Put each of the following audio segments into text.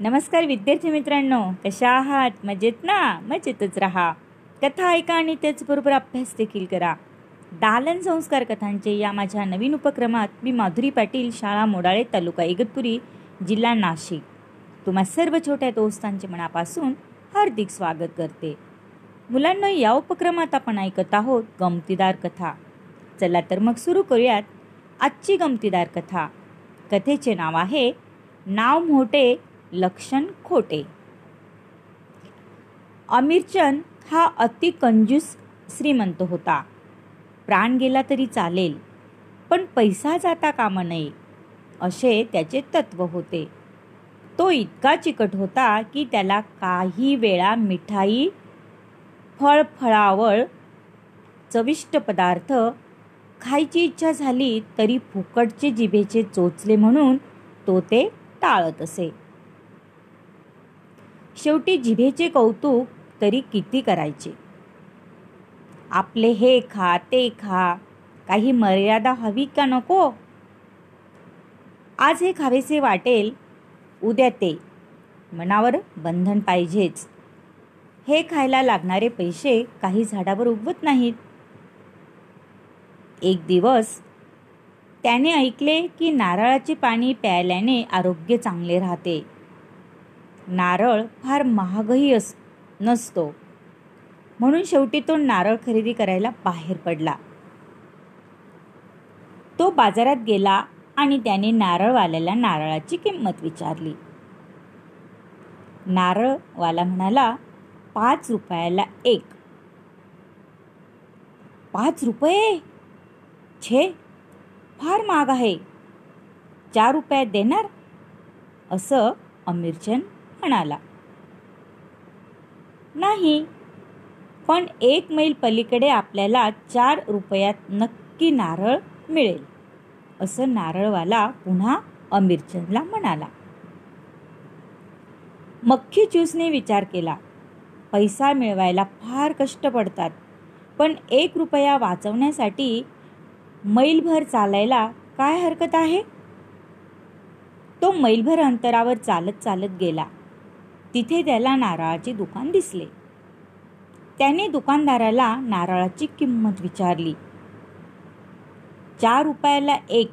नमस्कार विद्यार्थी मित्रांनो कशा आहात? मजेत ना? मजेतच राहा. कथा ऐका आणि त्याचबरोबर अभ्यास देखील करा. दालन संस्कार कथांचे या माझ्या नवीन उपक्रमात मी माधुरी पाटील शाळा मोडाळे तालुका इगतपुरी जिल्हा नाशिक. तुम्हा सर्व छोट्या दोस्तांचे मनापासून हार्दिक स्वागत करते. मुलांना या उपक्रमात आपण ऐकत आहोत गमतीदार कथा. चला तर मग सुरू करूयात आजची गमतीदार कथा. कथेचे नाव आहे नाव मोठे लक्षण खोटे. अमीरचंद हा अति कंजूस श्रीमंत होता. प्राण गेला तरी चालेल पण पैसा जाता कामा नये असे त्याचे तत्व होते. तो इतका चिकट होता की त्याला काही वेळा मिठाई फळफळावळ चविष्ट पदार्थ खायची इच्छा झाली तरी फुकटचे जिभेचे चोचले म्हणून तो ते टाळत असे. शेवटी जिभेचे कौतुक तरी किती करायचे? आपले हे खा ते खा. काही मर्यादा हवी का नको? आज हे खावेसे वाटेल उद्या ते. मनावर बंधन पाहिजेच. हे खायला लागणारे पैसे काही झाडावर उगवत नाहीत. एक दिवस त्याने ऐकले की नारळाचे पाणी प्यायल्याने आरोग्य चांगले राहते. नारळ फार महागही अस नसतो. म्हणून शेवटी तो नारळ खरेदी करायला बाहेर पडला. तो बाजारात गेला आणि त्याने नारळवाल्याला नारळाची किंमत विचारली. नारळवाला म्हणाला पाच रुपयाला एक. पाच रुपये? छे फार महाग आहे. चार रुपयात देणार? असं अमीरचंद म्हणाला. नाही पण एक मैल पलीकडे आपल्याला चार रुपयात नक्की नारळ मिळेल असं नारळवाला पुन्हा अमीरचंदला म्हणाला. मक्खी ज्यूसने विचार केला. पैसा मिळवायला फार कष्ट पडतात पण एक रुपया वाचवण्यासाठी मैलभर चालायला काय हरकत आहे? तो मैलभर अंतरावर चालत चालत गेला. तिथे त्याला नारळाचे दुकान दिसले. त्याने दुकानदाराला नारळाची किंमत विचारली. चार रुपयाला एक.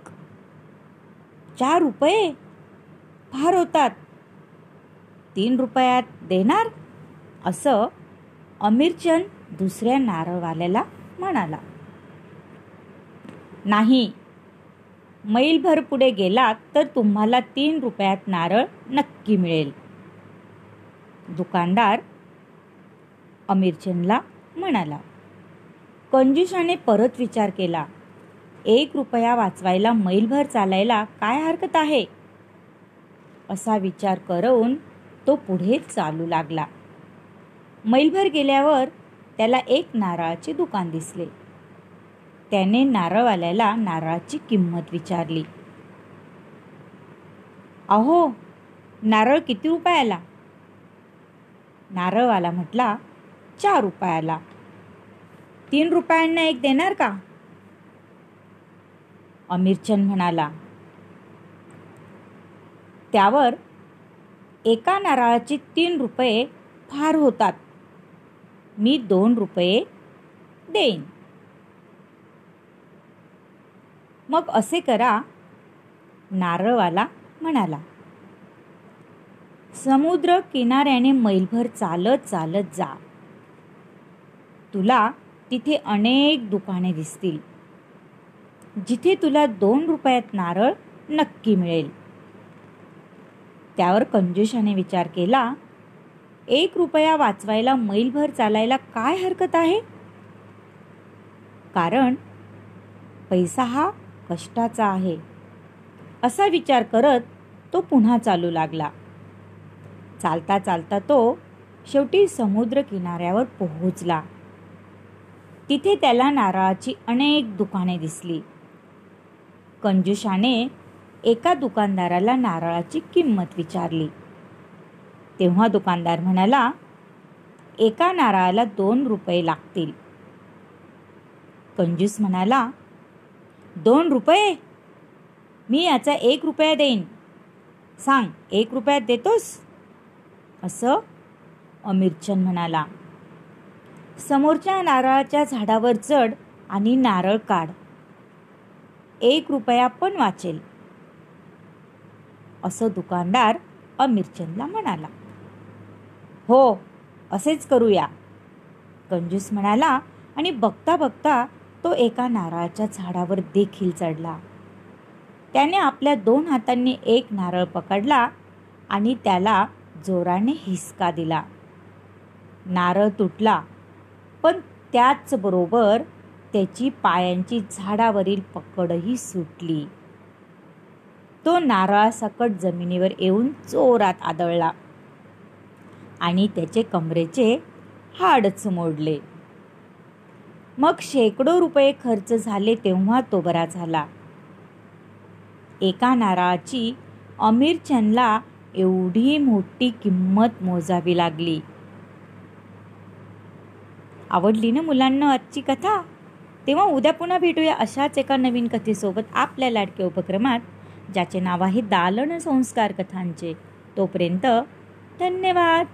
चार रुपये? फार होतात. तीन रुपयात देणार? असं अमीरचंद दुसऱ्या नारळवाल्याला म्हणाला. नाही. मैलभर पुढे गेलात तर तुम्हाला तीन रुपयात नारळ नक्की मिळेल. दुकानदार अमीरचंदला म्हणाला कंजुषाने परत विचार केला एक रुपया वाचवायला मैलभर चालायला काय हरकत आहे? असा विचार करून तो पुढे चालू लागला. मैलभर गेल्यावर त्याला एक नारळाचे दुकान दिसले. त्याने नारळवाल्याला नारळाची किंमत विचारली. अहो नारळ किती रुपयाला? नारळवाला म्हटला चार रुपयाला. तीन रुपयांना एक देणार का? अमीरचंद म्हणाला त्यावर एका नारळाचे तीन रुपये फार होतात. मी दोन रुपये देईन. मग असे करा नारळवाला म्हणाला समुद्र किनाऱ्याने मैलभर चालत चालत जा. तुला तिथे अनेक दुकाने दिसतील. जिथे तुला दोन रुपयात नारळ नक्की मिळेल. त्यावर कंजुषाने विचार केला एक रुपया वाचवायला मैलभर चालायला काय हरकत आहे? कारण पैसा हा कष्टाचा आहे. असा विचार करत तो पुन्हा चालू लागला. चालता चालता तो शेवटी समुद्र किनाऱ्यावर पोहोचला. तिथे त्याला नारळाची अनेक दुकाने दिसली. कंजुषाने एका दुकानदाराला नारळाची किंमत विचारली. तेव्हा दुकानदार म्हणाला एका नारळाला दोन रुपये लागतील. कंजूस म्हणाला दोन रुपये? मी याचा एक रुपया देईन. सांग एक रुपयात देतोस? असं अमीरचंद म्हणाला. समोरच्या नारळाच्या झाडावर चढ आणि नारळ काढ. एक रुपया पण वाचेल. असं दुकानदार अमीरचंदला म्हणाला. हो असेच करूया. कंजूस म्हणाला आणि बघता बघता तो एका नारळाच्या झाडावर देखील चढला. त्याने आपल्या दोन हातांनी एक नारळ पकडला आणि त्याला जोराने हिसका दिला. नारळ तुटला पण त्याचबरोबर त्याची पायांची झाडावरील पकडही सुटली. तो नारळासकट जमिनीवर येऊन जोरात आदळला आणि त्याचे कमरेचे हाडच मोडले. मग शेकडो रुपये खर्च झाले तेव्हा तो बरा झाला. एका नारळाची अमीरचंदला एवढी मोठी किंमत मोजावी लागली. आवडली ना मुलांना आजची कथा? तेव्हा उद्या पुन्हा भेटूया अशाच एका नवीन कथेसोबत आपल्या लाडक्या उपक्रमात ज्याचे नाव आहे दालन संस्कार कथांचे. तोपर्यंत धन्यवाद!